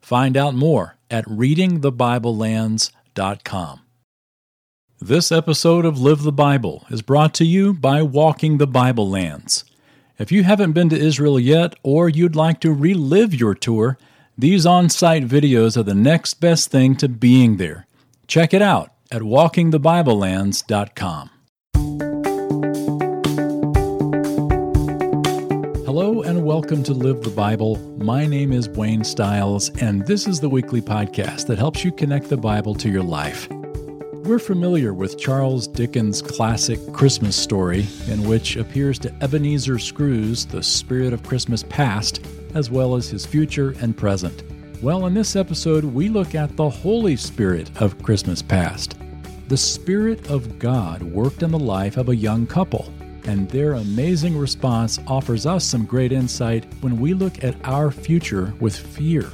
Find out more at readingthebiblelands.com. This episode of Live the Bible is brought to you by Walking the Bible Lands. If you haven't been to Israel yet, or you'd like to relive your tour, these on site videos are the next best thing to being there. Check it out at walkingthebiblelands.com. Hello and welcome to Live the Bible. My name is Wayne Stiles, and this is the weekly podcast that helps you connect the Bible to your life. We're familiar with Charles Dickens' classic Christmas story, in which appears to Ebenezer Scrooge the spirit of Christmas past, as well as his future and present. Well, in this episode, we look at the Holy Spirit of Christmas past. The Spirit of God worked in the life of a young couple, and their amazing response offers us some great insight when we look at our future with fear.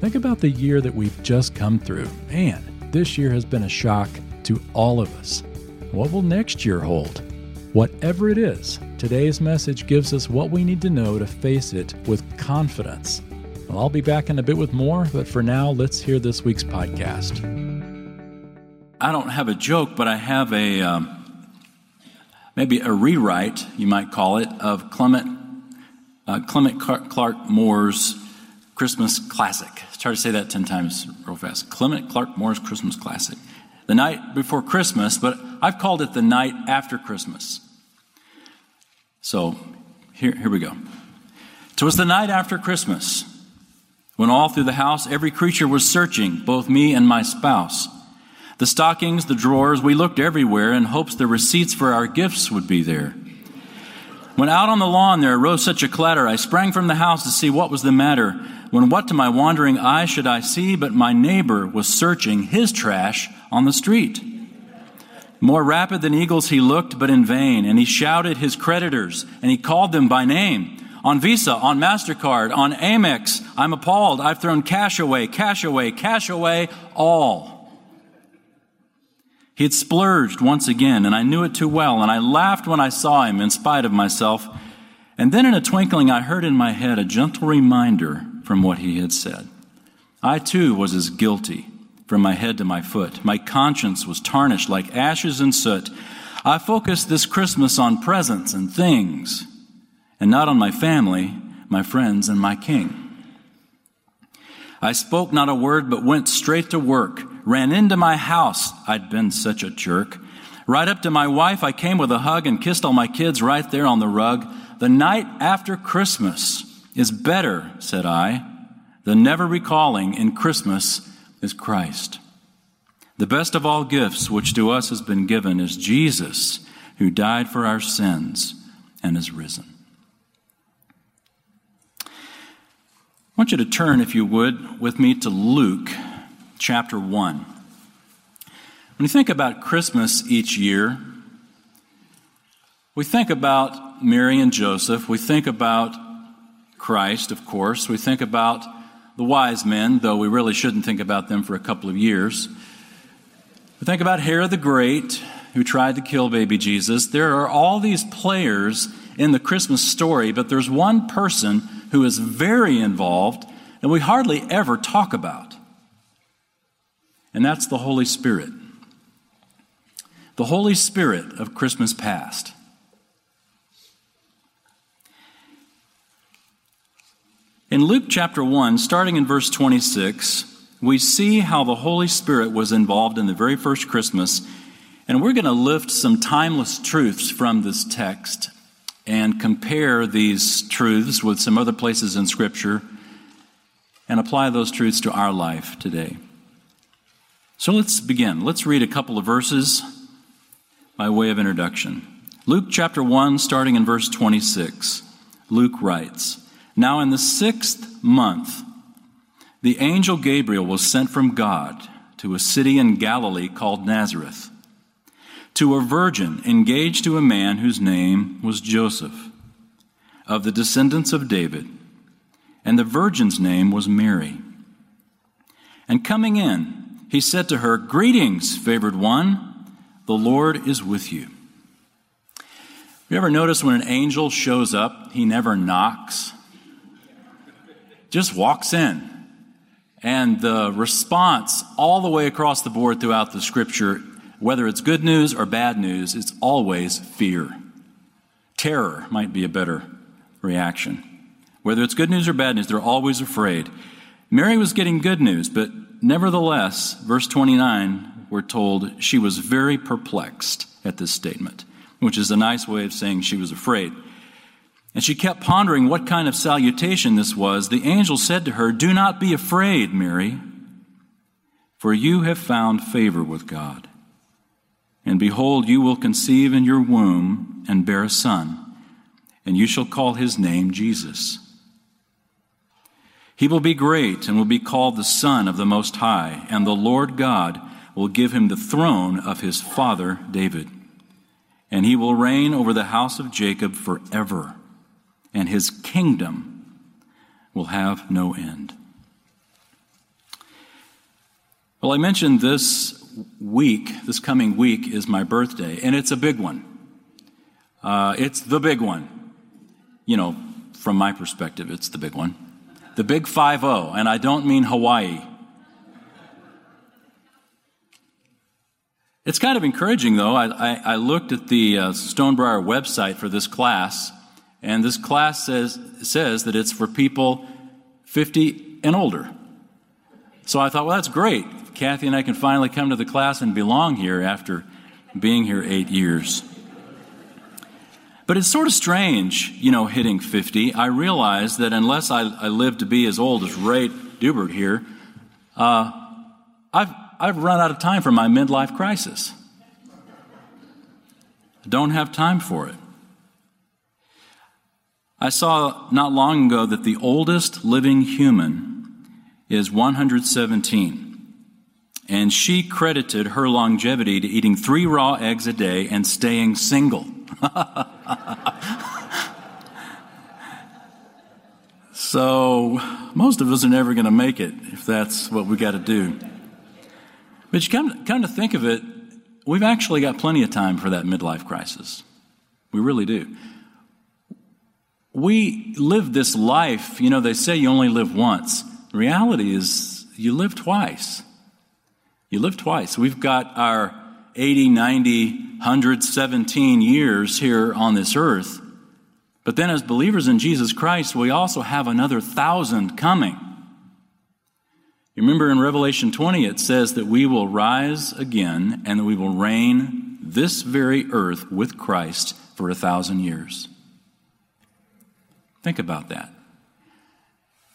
Think about the year that we've just come through. Man, this year has been a shock to all of us. What will next year hold? Whatever it is, today's message gives us what we need to know to face it with confidence. Well, I'll be back in a bit with more, but for now, let's hear this week's podcast. I don't have a joke, but I have a um, maybe a rewrite, you might call it, of Clement uh, Clement Clarke Moore's Christmas Classic. Try to say that 10 times real fast. Clement Clarke Moore's Christmas Classic. The night before Christmas, but I've called it the night after Christmas. So here, here we go. Twas the night after Christmas, when all through the house every creature was searching, both me and my spouse. The stockings, the drawers, we looked everywhere in hopes the receipts for our gifts would be there. When out on the lawn there arose such a clatter, I sprang from the house to see what was the matter. When what to my wandering eye should I see but my neighbor was searching his trash on the street. More rapid than eagles he looked, but in vain, and he shouted his creditors, and he called them by name. On Visa, on MasterCard, on Amex, I'm appalled. I've thrown cash away, cash away, cash away, all. He had splurged once again, and I knew it too well, and I laughed when I saw him in spite of myself. And then in a twinkling, I heard in my head a gentle reminder from what he had said. I too was as guilty from my head to my foot. My conscience was tarnished like ashes and soot. I focused this Christmas on presents and things, and not on my family, my friends, and my king. I spoke not a word, but went straight to work ran into my house. I'd been such a jerk. Right up to my wife, I came with a hug and kissed all my kids right there on the rug. The night after Christmas is better, said I, than never recalling in Christmas is Christ. The best of all gifts which to us has been given is Jesus, who died for our sins and is risen. I want you to turn, if you would, with me to Luke chapter 1. When you think about Christmas each year, we think about Mary and Joseph. We think about Christ, of course. We think about the wise men, though we really shouldn't think about them for a couple of years. We think about Herod the Great, who tried to kill baby Jesus. There are all these players in the Christmas story, but there's one person who is very involved and we hardly ever talk about and that's the Holy Spirit. The Holy Spirit of Christmas past. In Luke chapter 1, starting in verse 26, we see how the Holy Spirit was involved in the very first Christmas. And we're going to lift some timeless truths from this text and compare these truths with some other places in Scripture and apply those truths to our life today. So let's begin. Let's read a couple of verses by way of introduction. Luke chapter 1, starting in verse 26. Luke writes Now in the sixth month, the angel Gabriel was sent from God to a city in Galilee called Nazareth, to a virgin engaged to a man whose name was Joseph, of the descendants of David, and the virgin's name was Mary. And coming in, he said to her, Greetings, favored one, the Lord is with you. You ever notice when an angel shows up, he never knocks? Just walks in. And the response all the way across the board throughout the scripture, whether it's good news or bad news, it's always fear. Terror might be a better reaction. Whether it's good news or bad news, they're always afraid. Mary was getting good news, but nevertheless, verse 29, we're told she was very perplexed at this statement, which is a nice way of saying she was afraid. And she kept pondering what kind of salutation this was. The angel said to her, Do not be afraid, Mary, for you have found favor with God. And behold, you will conceive in your womb and bear a son, and you shall call his name Jesus. He will be great and will be called the Son of the Most High, and the Lord God will give him the throne of his father David. And he will reign over the house of Jacob forever and his kingdom will have no end. Well, I mentioned this week, this coming week is my birthday, and it's a big one. Uh, it's the big one. You know, from my perspective, it's the big one. The big 5 0, and I don't mean Hawaii. It's kind of encouraging, though. I, I, I looked at the uh, Stonebriar website for this class, and this class says, says that it's for people 50 and older. So I thought, well, that's great. Kathy and I can finally come to the class and belong here after being here eight years. But it's sort of strange, you know, hitting 50. I realize that unless I, I live to be as old as Ray Dubert here, uh, I've, I've run out of time for my midlife crisis. I don't have time for it. I saw not long ago that the oldest living human is 117. And she credited her longevity to eating three raw eggs a day and staying single. so, most of us are never going to make it if that's what we got to do. But you come, come to think of it, we've actually got plenty of time for that midlife crisis. We really do we live this life, you know, they say you only live once. Reality is you live twice. You live twice. We've got our 80, 90, 117 years here on this earth. But then, as believers in Jesus Christ, we also have another thousand coming. You remember in Revelation 20, it says that we will rise again and that we will reign this very earth with Christ for a thousand years. Think about that.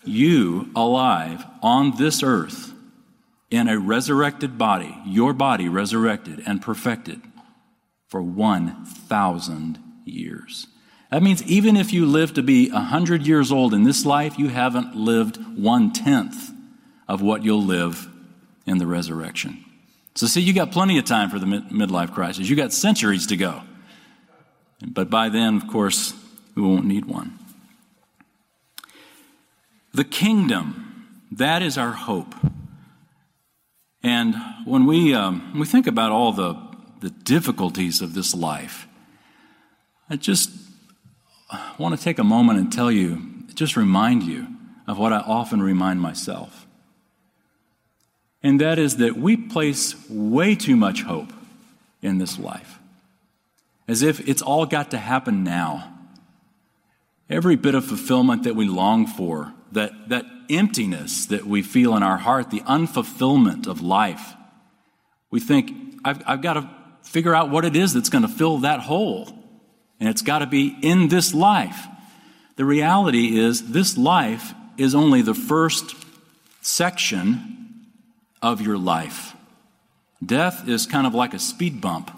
You alive on this earth in a resurrected body, your body resurrected and perfected for 1,000 years. That means even if you live to be 100 years old in this life, you haven't lived one tenth of what you'll live in the resurrection. So, see, you got plenty of time for the midlife crisis. You got centuries to go. But by then, of course, we won't need one. The kingdom, that is our hope. And when we, um, we think about all the, the difficulties of this life, I just want to take a moment and tell you, just remind you of what I often remind myself. And that is that we place way too much hope in this life, as if it's all got to happen now. Every bit of fulfillment that we long for that, that emptiness that we feel in our heart, the unfulfillment of life. We think, I've, I've got to figure out what it is that's going to fill that hole. And it's got to be in this life. The reality is, this life is only the first section of your life. Death is kind of like a speed bump.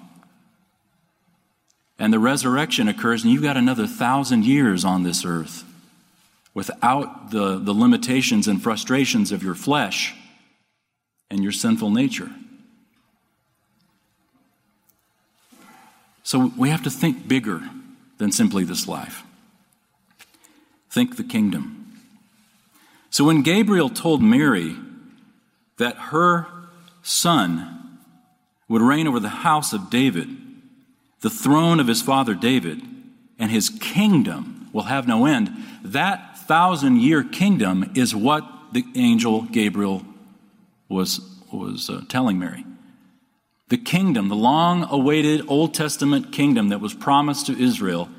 And the resurrection occurs, and you've got another thousand years on this earth without the, the limitations and frustrations of your flesh and your sinful nature. So we have to think bigger than simply this life. Think the kingdom. So when Gabriel told Mary that her son would reign over the house of David, the throne of his father David, and his kingdom will have no end, that thousand year kingdom is what the angel Gabriel was, was uh, telling Mary. The kingdom, the long awaited Old Testament kingdom that was promised to Israel.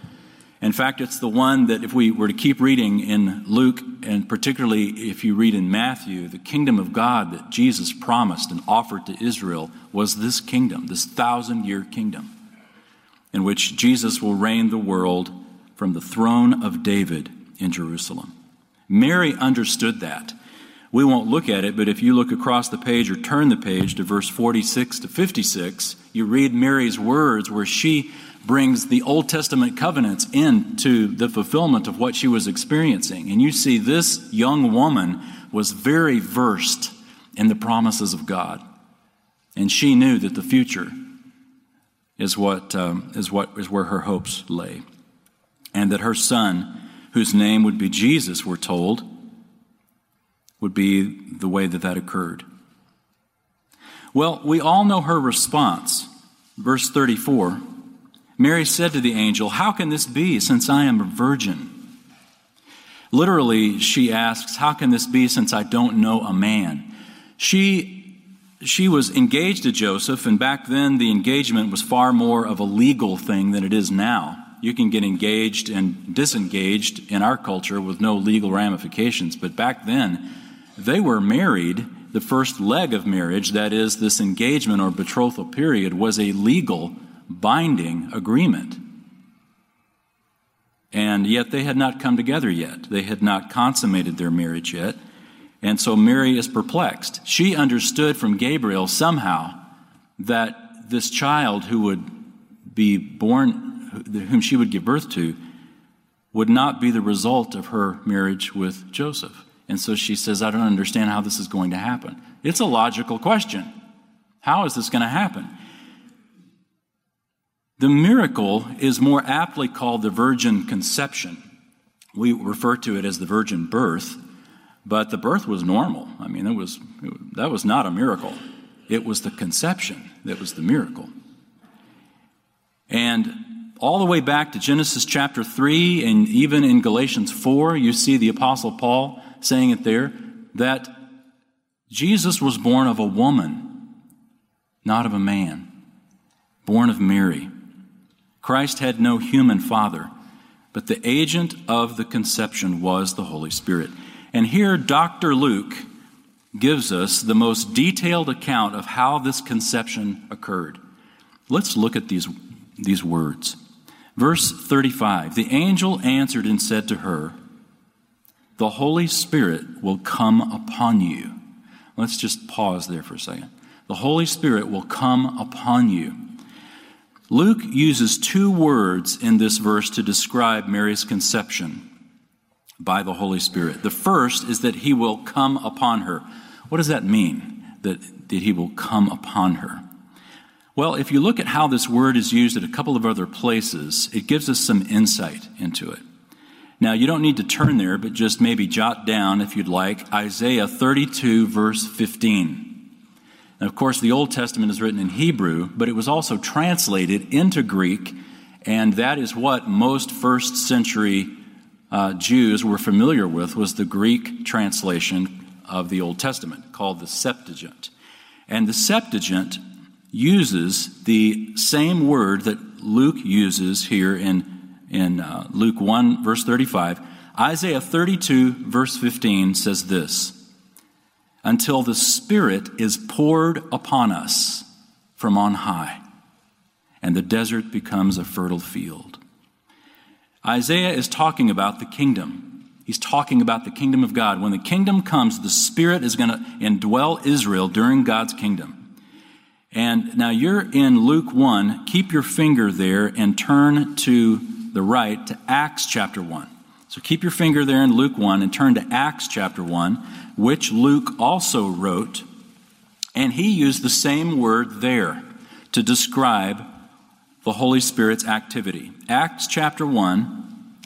In fact, it's the one that, if we were to keep reading in Luke, and particularly if you read in Matthew, the kingdom of God that Jesus promised and offered to Israel was this kingdom, this thousand year kingdom, in which Jesus will reign the world from the throne of David in Jerusalem. Mary understood that. We won't look at it, but if you look across the page or turn the page to verse 46 to 56, you read Mary's words where she brings the Old Testament covenants into the fulfillment of what she was experiencing. And you see, this young woman was very versed in the promises of God. And she knew that the future is what, um, is what is where her hopes lay. And that her son whose name would be Jesus, we're told, would be the way that that occurred. Well, we all know her response. Verse 34 Mary said to the angel, How can this be since I am a virgin? Literally, she asks, How can this be since I don't know a man? She, she was engaged to Joseph, and back then the engagement was far more of a legal thing than it is now you can get engaged and disengaged in our culture with no legal ramifications. But back then, they were married. The first leg of marriage, that is, this engagement or betrothal period, was a legal, binding agreement. And yet they had not come together yet. They had not consummated their marriage yet. And so Mary is perplexed. She understood from Gabriel somehow that this child who would be born whom she would give birth to would not be the result of her marriage with Joseph. And so she says, I don't understand how this is going to happen. It's a logical question. How is this going to happen? The miracle is more aptly called the virgin conception. We refer to it as the virgin birth, but the birth was normal. I mean, it was, it, that was not a miracle. It was the conception that was the miracle. And all the way back to Genesis chapter 3 and even in Galatians 4, you see the Apostle Paul saying it there that Jesus was born of a woman, not of a man, born of Mary. Christ had no human father, but the agent of the conception was the Holy Spirit. And here, Dr. Luke gives us the most detailed account of how this conception occurred. Let's look at these, these words. Verse 35 The angel answered and said to her, The Holy Spirit will come upon you. Let's just pause there for a second. The Holy Spirit will come upon you. Luke uses two words in this verse to describe Mary's conception by the Holy Spirit. The first is that he will come upon her. What does that mean? That, that he will come upon her. Well, if you look at how this word is used at a couple of other places, it gives us some insight into it. Now, you don't need to turn there, but just maybe jot down, if you'd like, Isaiah 32, verse 15. And of course, the Old Testament is written in Hebrew, but it was also translated into Greek, and that is what most first century uh, Jews were familiar with, was the Greek translation of the Old Testament, called the Septuagint. And the Septuagint uses the same word that Luke uses here in, in uh, Luke 1, verse 35. Isaiah 32, verse 15 says this Until the Spirit is poured upon us from on high, and the desert becomes a fertile field. Isaiah is talking about the kingdom. He's talking about the kingdom of God. When the kingdom comes, the Spirit is going to indwell Israel during God's kingdom. And now you're in Luke 1. Keep your finger there and turn to the right to Acts chapter 1. So keep your finger there in Luke 1 and turn to Acts chapter 1, which Luke also wrote. And he used the same word there to describe the Holy Spirit's activity. Acts chapter 1,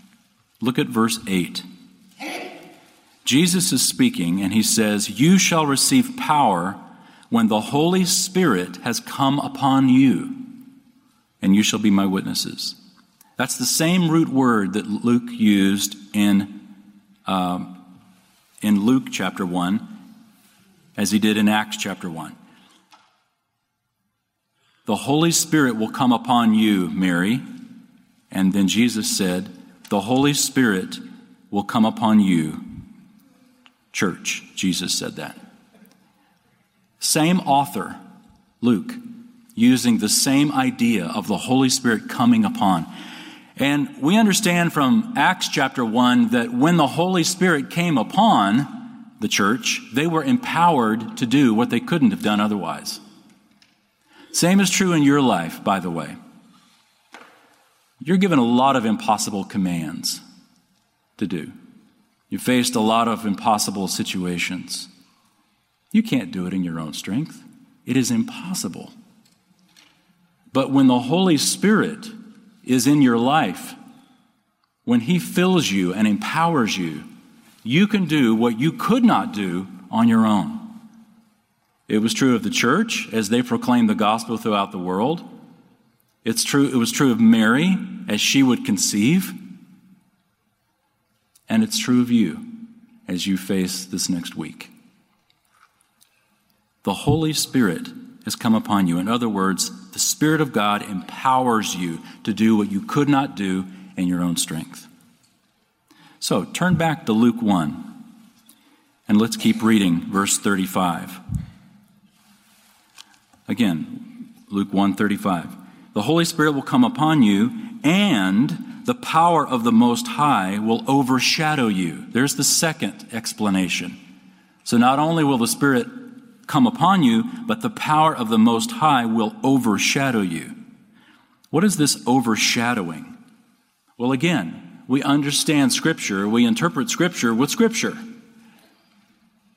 look at verse 8. Jesus is speaking, and he says, You shall receive power when the Holy Spirit has come upon you, and you shall be my witnesses. That's the same root word that Luke used in, um, in Luke chapter 1 as he did in Acts chapter 1. The Holy Spirit will come upon you, Mary. And then Jesus said, The Holy Spirit will come upon you, church. Jesus said that. Same author, Luke, using the same idea of the Holy Spirit coming upon. And we understand from Acts chapter 1 that when the Holy Spirit came upon the church, they were empowered to do what they couldn't have done otherwise. Same is true in your life, by the way. You're given a lot of impossible commands to do. You faced a lot of impossible situations. You can't do it in your own strength, it is impossible. But when the Holy Spirit is in your life, when He fills you and empowers you, you can do what you could not do on your own. It was true of the church as they proclaimed the gospel throughout the world. It's true, it was true of Mary as she would conceive. And it's true of you as you face this next week. The Holy Spirit has come upon you. In other words, the Spirit of God empowers you to do what you could not do in your own strength. So turn back to Luke 1 and let's keep reading verse 35. Again, Luke 1:35. The Holy Spirit will come upon you and the power of the most high will overshadow you. There's the second explanation. So not only will the Spirit come upon you, but the power of the most high will overshadow you. What is this overshadowing? Well, again, we understand Scripture, we interpret Scripture with Scripture.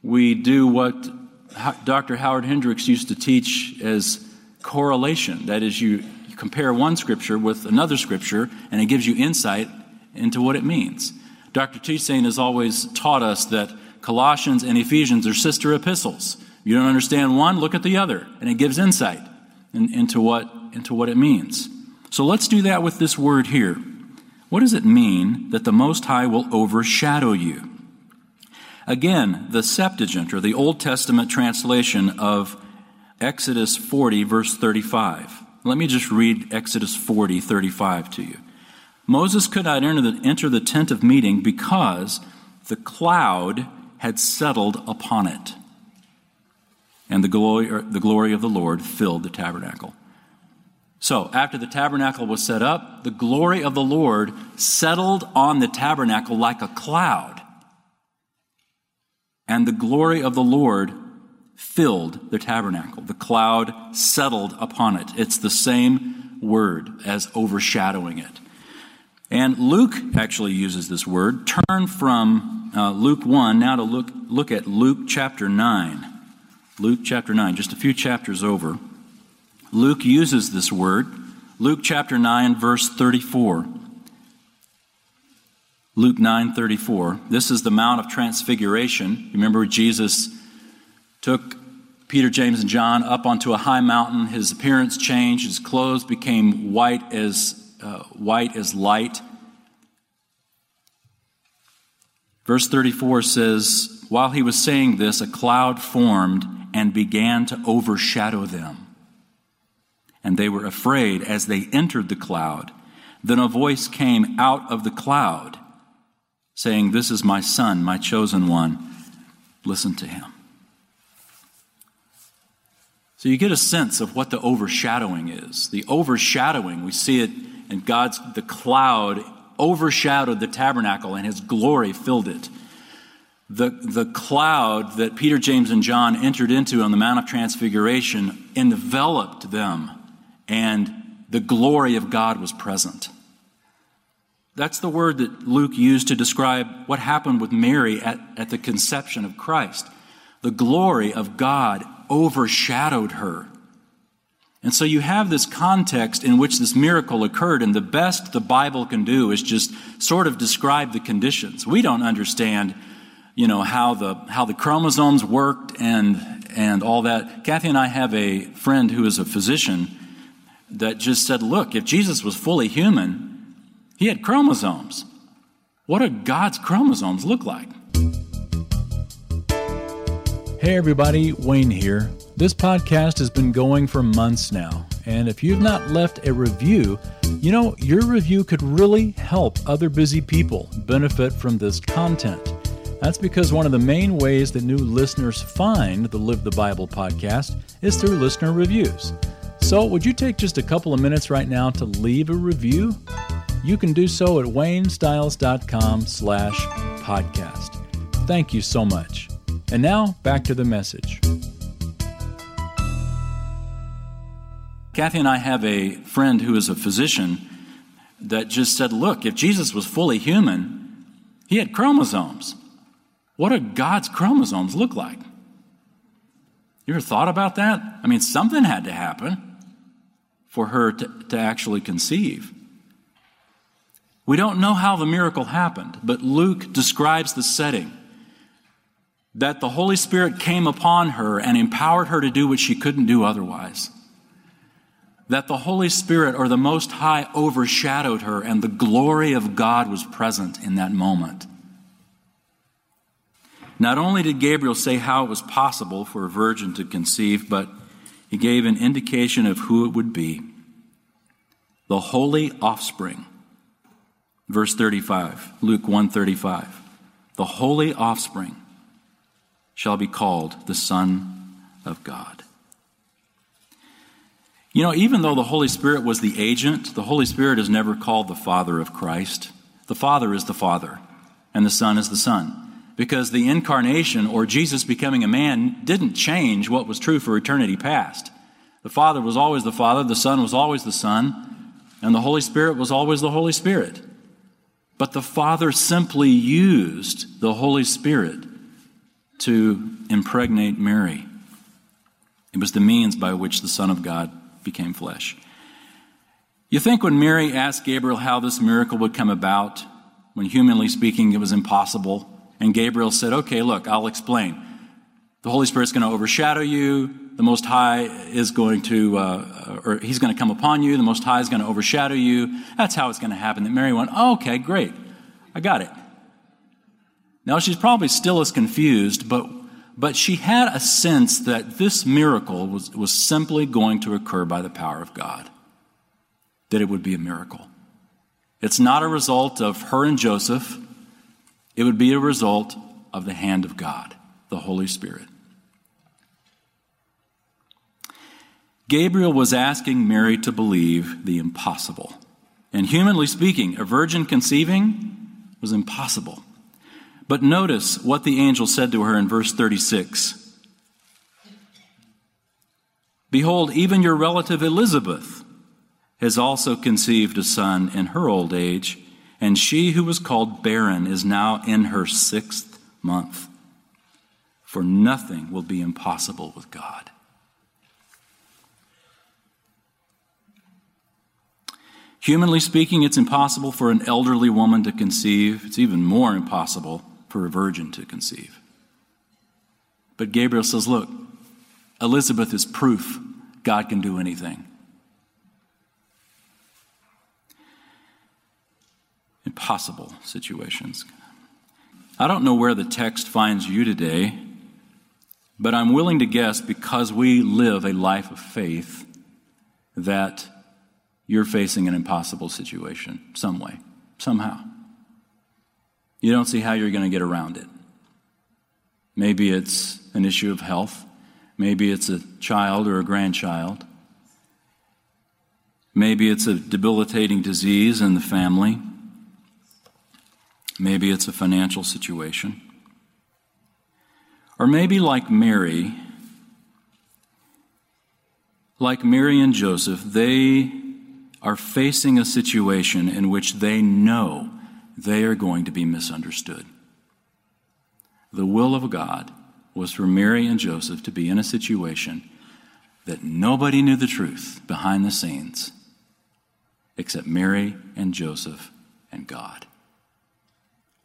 We do what Dr. Howard Hendricks used to teach as correlation. That is, you, compare one scripture with another scripture, and it gives you insight into what it means. Dr. Toussaint has always taught us that Colossians and Ephesians are sister epistles. You don't understand one, look at the other, and it gives insight in, into, what, into what it means. So let's do that with this word here. What does it mean that the Most High will overshadow you? Again, the Septuagint, or the Old Testament translation of Exodus 40, verse 35. Let me just read Exodus 40, 35 to you. Moses could not enter the, enter the tent of meeting because the cloud had settled upon it, and the glory, the glory of the Lord filled the tabernacle. So, after the tabernacle was set up, the glory of the Lord settled on the tabernacle like a cloud and the glory of the Lord filled the tabernacle. The cloud settled upon it. It's the same word as overshadowing it. And Luke actually uses this word. Turn from uh, Luke 1 now to look, look at Luke chapter 9. Luke chapter 9, just a few chapters over. Luke uses this word. Luke chapter 9, verse 34. Luke 9:34. This is the Mount of Transfiguration. Remember Jesus took Peter, James, and John up onto a high mountain. His appearance changed. His clothes became white as uh, white as light. Verse 34 says, While he was saying this, a cloud formed and began to overshadow them. And they were afraid as they entered the cloud. Then a voice came out of the cloud saying, This is my son, my chosen one. Listen to him. So you get a sense of what the overshadowing is. The overshadowing, we see it in God's, the cloud overshadowed the tabernacle and his glory filled it. The, the cloud that Peter, James, and John entered into on the Mount of Transfiguration enveloped them, and the glory of God was present. That's the word that Luke used to describe what happened with Mary at, at the conception of Christ. The glory of God overshadowed her. And so you have this context in which this miracle occurred, and the best the Bible can do is just sort of describe the conditions. We don't understand, you know, how the, how the chromosomes worked and, and all that. Kathy and I have a friend who is a physician that just said, look, if Jesus was fully human, he had chromosomes. What do God's chromosomes look like? Hey, everybody, Wayne here. This podcast has been going for months now, and if you've not left a review, you know, your review could really help other busy people benefit from this content. That's because one of the main ways that new listeners find the Live the Bible podcast is through listener reviews. So, would you take just a couple of minutes right now to leave a review? You can do so at waynestiles.com slash podcast. Thank you so much. And now, back to the message. Kathy and I have a friend who is a physician that just said, look, if Jesus was fully human, he had chromosomes. What do God's chromosomes look like? You ever thought about that? I mean, something had to happen for her to, to actually conceive. We don't know how the miracle happened, but Luke describes the setting that the Holy Spirit came upon her and empowered her to do what she couldn't do otherwise that the Holy Spirit or the Most High overshadowed her and the glory of God was present in that moment. Not only did Gabriel say how it was possible for a virgin to conceive, but he gave an indication of who it would be the holy offspring. Verse 35, Luke 135. The holy offspring shall be called the Son of God. You know, even though the Holy Spirit was the agent, the Holy Spirit is never called the Father of Christ. The Father is the Father, and the Son is the Son. Because the incarnation, or Jesus becoming a man, didn't change what was true for eternity past. The Father was always the Father, the Son was always the Son, and the Holy Spirit was always the Holy Spirit. But the Father simply used the Holy Spirit to impregnate Mary. It was the means by which the Son of God became flesh. You think when Mary asked Gabriel how this miracle would come about, when humanly speaking it was impossible, and Gabriel said, Okay, look, I'll explain. The Holy Spirit's going to overshadow you. The Most High is going to, uh, or He's going to come upon you. The Most High is going to overshadow you. That's how it's going to happen. That Mary went, oh, Okay, great. I got it. Now, she's probably still as confused, but but she had a sense that this miracle was, was simply going to occur by the power of God, that it would be a miracle. It's not a result of her and Joseph, it would be a result of the hand of God, the Holy Spirit. Gabriel was asking Mary to believe the impossible. And humanly speaking, a virgin conceiving was impossible. But notice what the angel said to her in verse 36 Behold, even your relative Elizabeth has also conceived a son in her old age, and she who was called barren is now in her sixth month. For nothing will be impossible with God. Humanly speaking, it's impossible for an elderly woman to conceive. It's even more impossible for a virgin to conceive. But Gabriel says, Look, Elizabeth is proof God can do anything. Impossible situations. I don't know where the text finds you today, but I'm willing to guess because we live a life of faith that you're facing an impossible situation some way, somehow. You don't see how you're going to get around it. Maybe it's an issue of health. Maybe it's a child or a grandchild. Maybe it's a debilitating disease in the family. Maybe it's a financial situation. Or maybe, like Mary, like Mary and Joseph, they are facing a situation in which they know they are going to be misunderstood. The will of God was for Mary and Joseph to be in a situation that nobody knew the truth behind the scenes except Mary and Joseph and God.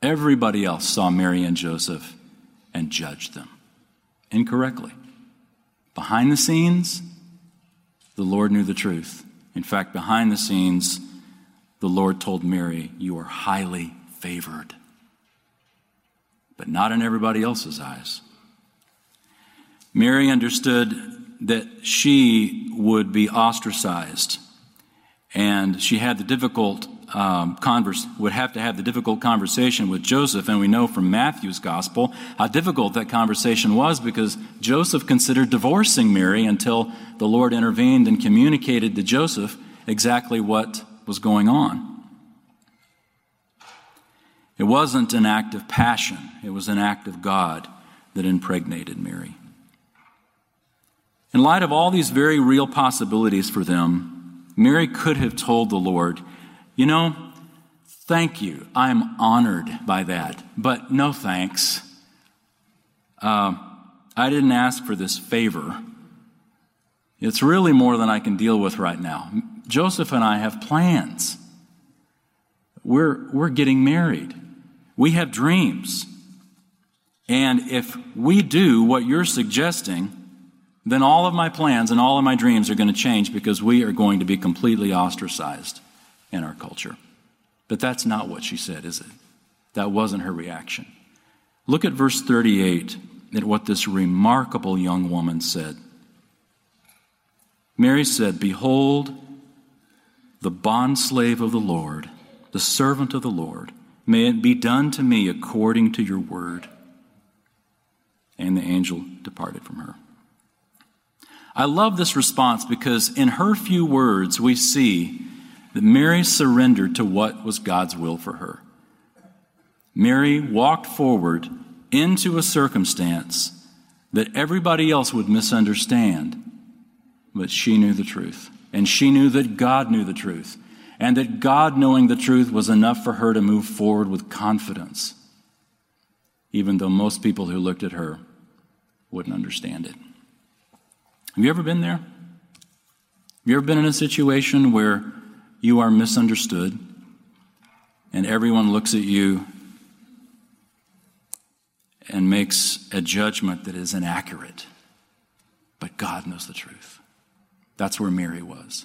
Everybody else saw Mary and Joseph and judged them incorrectly. Behind the scenes, the Lord knew the truth. In fact, behind the scenes, the Lord told Mary, You are highly favored, but not in everybody else's eyes. Mary understood that she would be ostracized, and she had the difficult um, converse, would have to have the difficult conversation with Joseph, and we know from Matthew's gospel how difficult that conversation was because Joseph considered divorcing Mary until the Lord intervened and communicated to Joseph exactly what was going on. It wasn't an act of passion, it was an act of God that impregnated Mary. In light of all these very real possibilities for them, Mary could have told the Lord, you know, thank you. I'm honored by that, but no thanks. Uh, I didn't ask for this favor. It's really more than I can deal with right now. Joseph and I have plans. We're, we're getting married. We have dreams. And if we do what you're suggesting, then all of my plans and all of my dreams are going to change because we are going to be completely ostracized in our culture. But that's not what she said, is it? That wasn't her reaction. Look at verse 38 at what this remarkable young woman said. Mary said, Behold, the bondslave of the Lord, the servant of the Lord, may it be done to me according to your word. And the angel departed from her. I love this response because in her few words we see that Mary surrendered to what was God's will for her. Mary walked forward into a circumstance that everybody else would misunderstand, but she knew the truth. And she knew that God knew the truth, and that God knowing the truth was enough for her to move forward with confidence, even though most people who looked at her wouldn't understand it. Have you ever been there? Have you ever been in a situation where you are misunderstood, and everyone looks at you and makes a judgment that is inaccurate. But God knows the truth. That's where Mary was.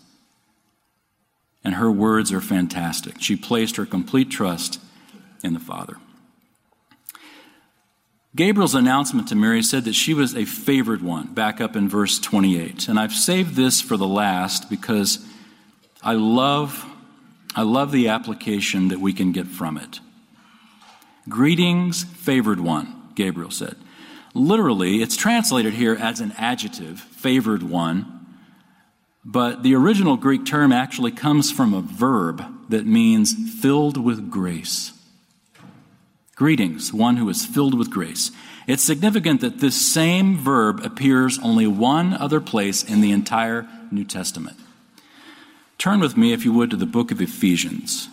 And her words are fantastic. She placed her complete trust in the Father. Gabriel's announcement to Mary said that she was a favored one, back up in verse 28. And I've saved this for the last because I love, I love the application that we can get from it. Greetings, favored one, Gabriel said. Literally, it's translated here as an adjective, favored one, but the original Greek term actually comes from a verb that means filled with grace. Greetings, one who is filled with grace. It's significant that this same verb appears only one other place in the entire New Testament. Turn with me, if you would, to the book of Ephesians.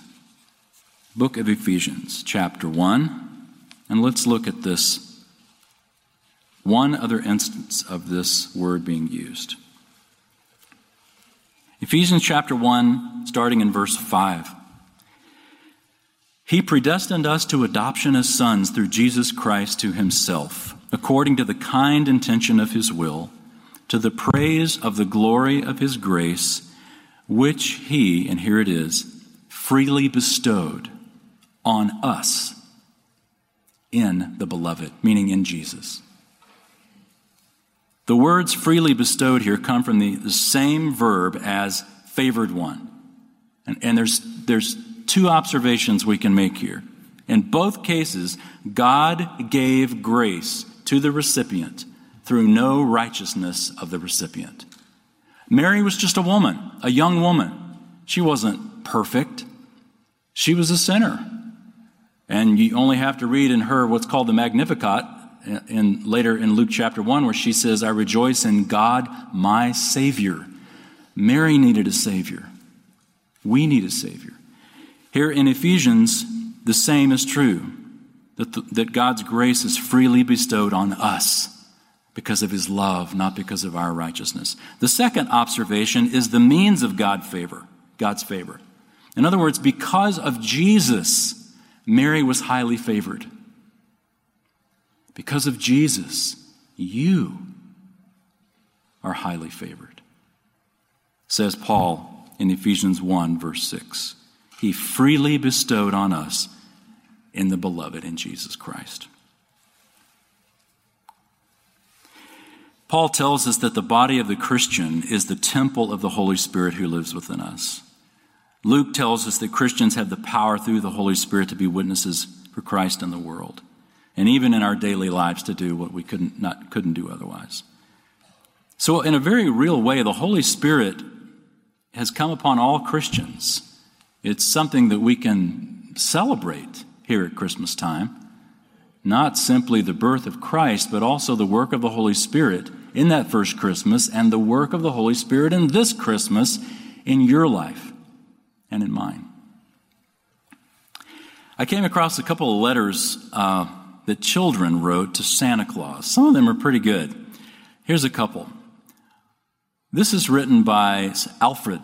Book of Ephesians, chapter 1. And let's look at this one other instance of this word being used. Ephesians chapter 1, starting in verse 5. He predestined us to adoption as sons through Jesus Christ to himself, according to the kind intention of his will, to the praise of the glory of his grace which he, and here it is, freely bestowed on us in the beloved, meaning in Jesus. The words freely bestowed here come from the, the same verb as favored one. And, and there's, there's two observations we can make here. In both cases, God gave grace to the recipient through no righteousness of the recipient. Mary was just a woman, a young woman. She wasn't perfect. She was a sinner. And you only have to read in her what's called the Magnificat in, later in Luke chapter 1 where she says, I rejoice in God, my Savior. Mary needed a Savior. We need a Savior. Here in Ephesians, the same is true that, the, that God's grace is freely bestowed on us because of his love, not because of our righteousness. The second observation is the means of God favor, God's favor. In other words, because of Jesus, Mary was highly favored. Because of Jesus, you are highly favored. Says Paul in Ephesians 1, verse 6. He freely bestowed on us in the beloved in Jesus Christ. Paul tells us that the body of the Christian is the temple of the Holy Spirit who lives within us. Luke tells us that Christians have the power through the Holy Spirit to be witnesses for Christ in the world, and even in our daily lives to do what we couldn't, not, couldn't do otherwise. So, in a very real way, the Holy Spirit has come upon all Christians. It's something that we can celebrate here at Christmas time. Not simply the birth of Christ, but also the work of the Holy Spirit in that first Christmas and the work of the Holy Spirit in this Christmas in your life and in mine. I came across a couple of letters uh, that children wrote to Santa Claus. Some of them are pretty good. Here's a couple. This is written by Alfred.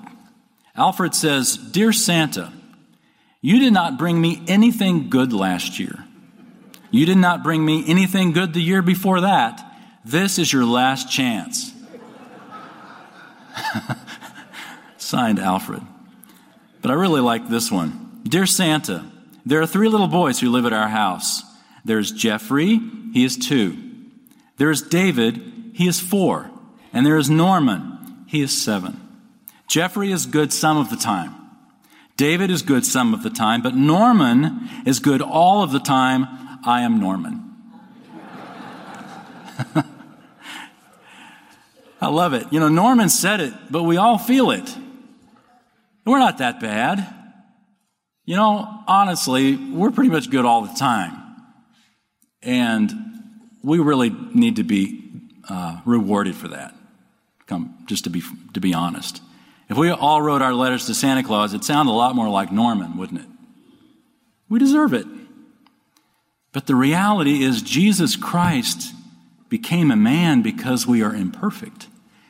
Alfred says, Dear Santa, you did not bring me anything good last year. You did not bring me anything good the year before that. This is your last chance. Signed Alfred. But I really like this one. Dear Santa, there are three little boys who live at our house. There's Jeffrey, he is two. There is David, he is four. And there is Norman, he is seven. Jeffrey is good some of the time. David is good some of the time, but Norman is good all of the time. I am Norman. I love it. You know, Norman said it, but we all feel it. We're not that bad. You know, honestly, we're pretty much good all the time. And we really need to be uh, rewarded for that. Come, just to be, to be honest. If we all wrote our letters to Santa Claus, it'd sound a lot more like Norman, wouldn't it? We deserve it. But the reality is, Jesus Christ became a man because we are imperfect.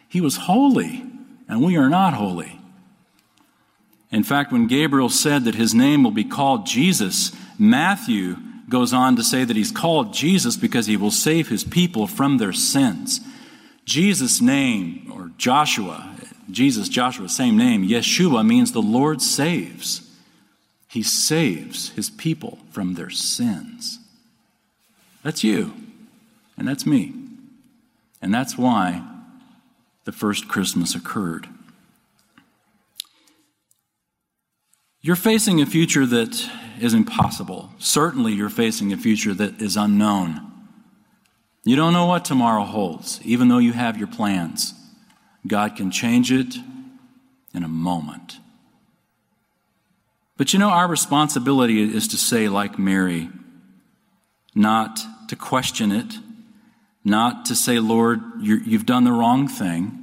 He was holy, and we are not holy. In fact, when Gabriel said that his name will be called Jesus, Matthew goes on to say that he's called Jesus because he will save his people from their sins. Jesus' name, or Joshua, Jesus, Joshua, same name, Yeshua means the Lord saves. He saves his people from their sins. That's you, and that's me. And that's why the first Christmas occurred. You're facing a future that is impossible. Certainly, you're facing a future that is unknown. You don't know what tomorrow holds, even though you have your plans. God can change it in a moment. But you know, our responsibility is to say, like Mary, not to question it, not to say, Lord, you've done the wrong thing.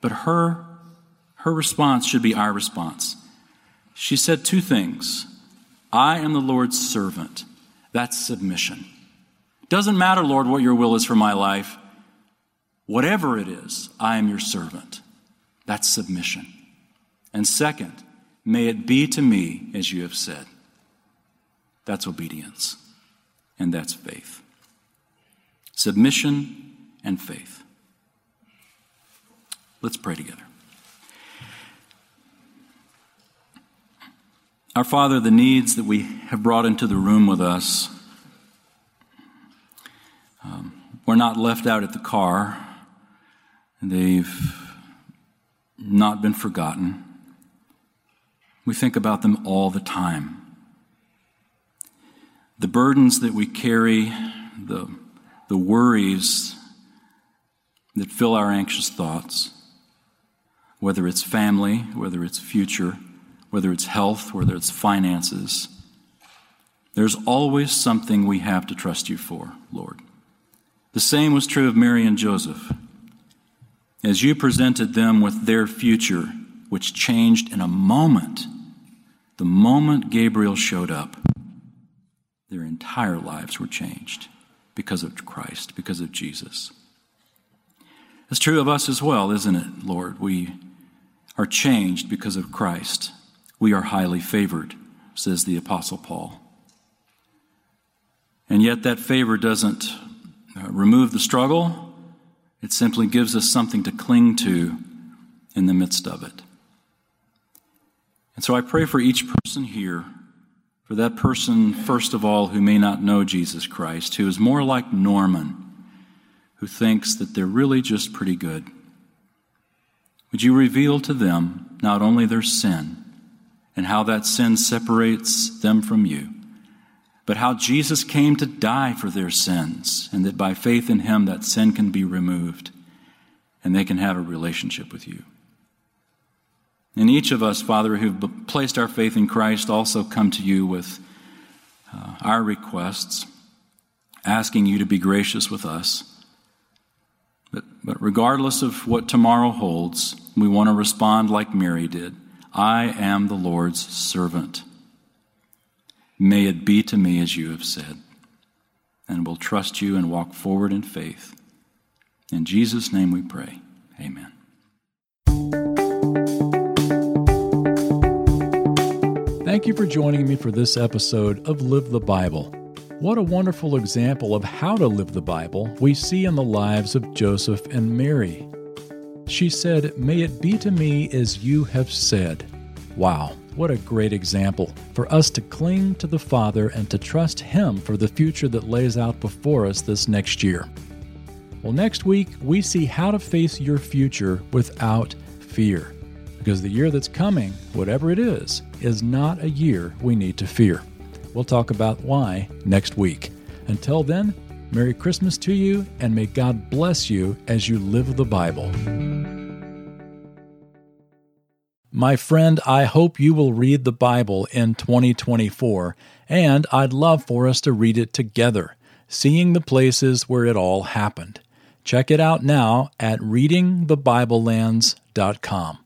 But her, her response should be our response. She said two things I am the Lord's servant. That's submission. Doesn't matter, Lord, what your will is for my life. Whatever it is, I am your servant. That's submission. And second, may it be to me as you have said. That's obedience. And that's faith. Submission and faith. Let's pray together. Our Father, the needs that we have brought into the room with us um, were not left out at the car. They've not been forgotten. We think about them all the time. The burdens that we carry, the, the worries that fill our anxious thoughts, whether it's family, whether it's future, whether it's health, whether it's finances, there's always something we have to trust you for, Lord. The same was true of Mary and Joseph. As you presented them with their future, which changed in a moment. The moment Gabriel showed up, their entire lives were changed because of Christ, because of Jesus. It's true of us as well, isn't it, Lord? We are changed because of Christ. We are highly favored, says the Apostle Paul. And yet, that favor doesn't uh, remove the struggle, it simply gives us something to cling to in the midst of it. And so I pray for each person here, for that person, first of all, who may not know Jesus Christ, who is more like Norman, who thinks that they're really just pretty good. Would you reveal to them not only their sin and how that sin separates them from you, but how Jesus came to die for their sins, and that by faith in him that sin can be removed and they can have a relationship with you. And each of us, Father, who've placed our faith in Christ, also come to you with uh, our requests, asking you to be gracious with us. But, but regardless of what tomorrow holds, we want to respond like Mary did I am the Lord's servant. May it be to me as you have said. And we'll trust you and walk forward in faith. In Jesus' name we pray. Amen. Thank you for joining me for this episode of Live the Bible. What a wonderful example of how to live the Bible we see in the lives of Joseph and Mary. She said, May it be to me as you have said. Wow, what a great example for us to cling to the Father and to trust Him for the future that lays out before us this next year. Well, next week, we see how to face your future without fear. Because the year that's coming, whatever it is, is not a year we need to fear. We'll talk about why next week. Until then, Merry Christmas to you, and may God bless you as you live the Bible. My friend, I hope you will read the Bible in 2024, and I'd love for us to read it together, seeing the places where it all happened. Check it out now at readingthebiblelands.com.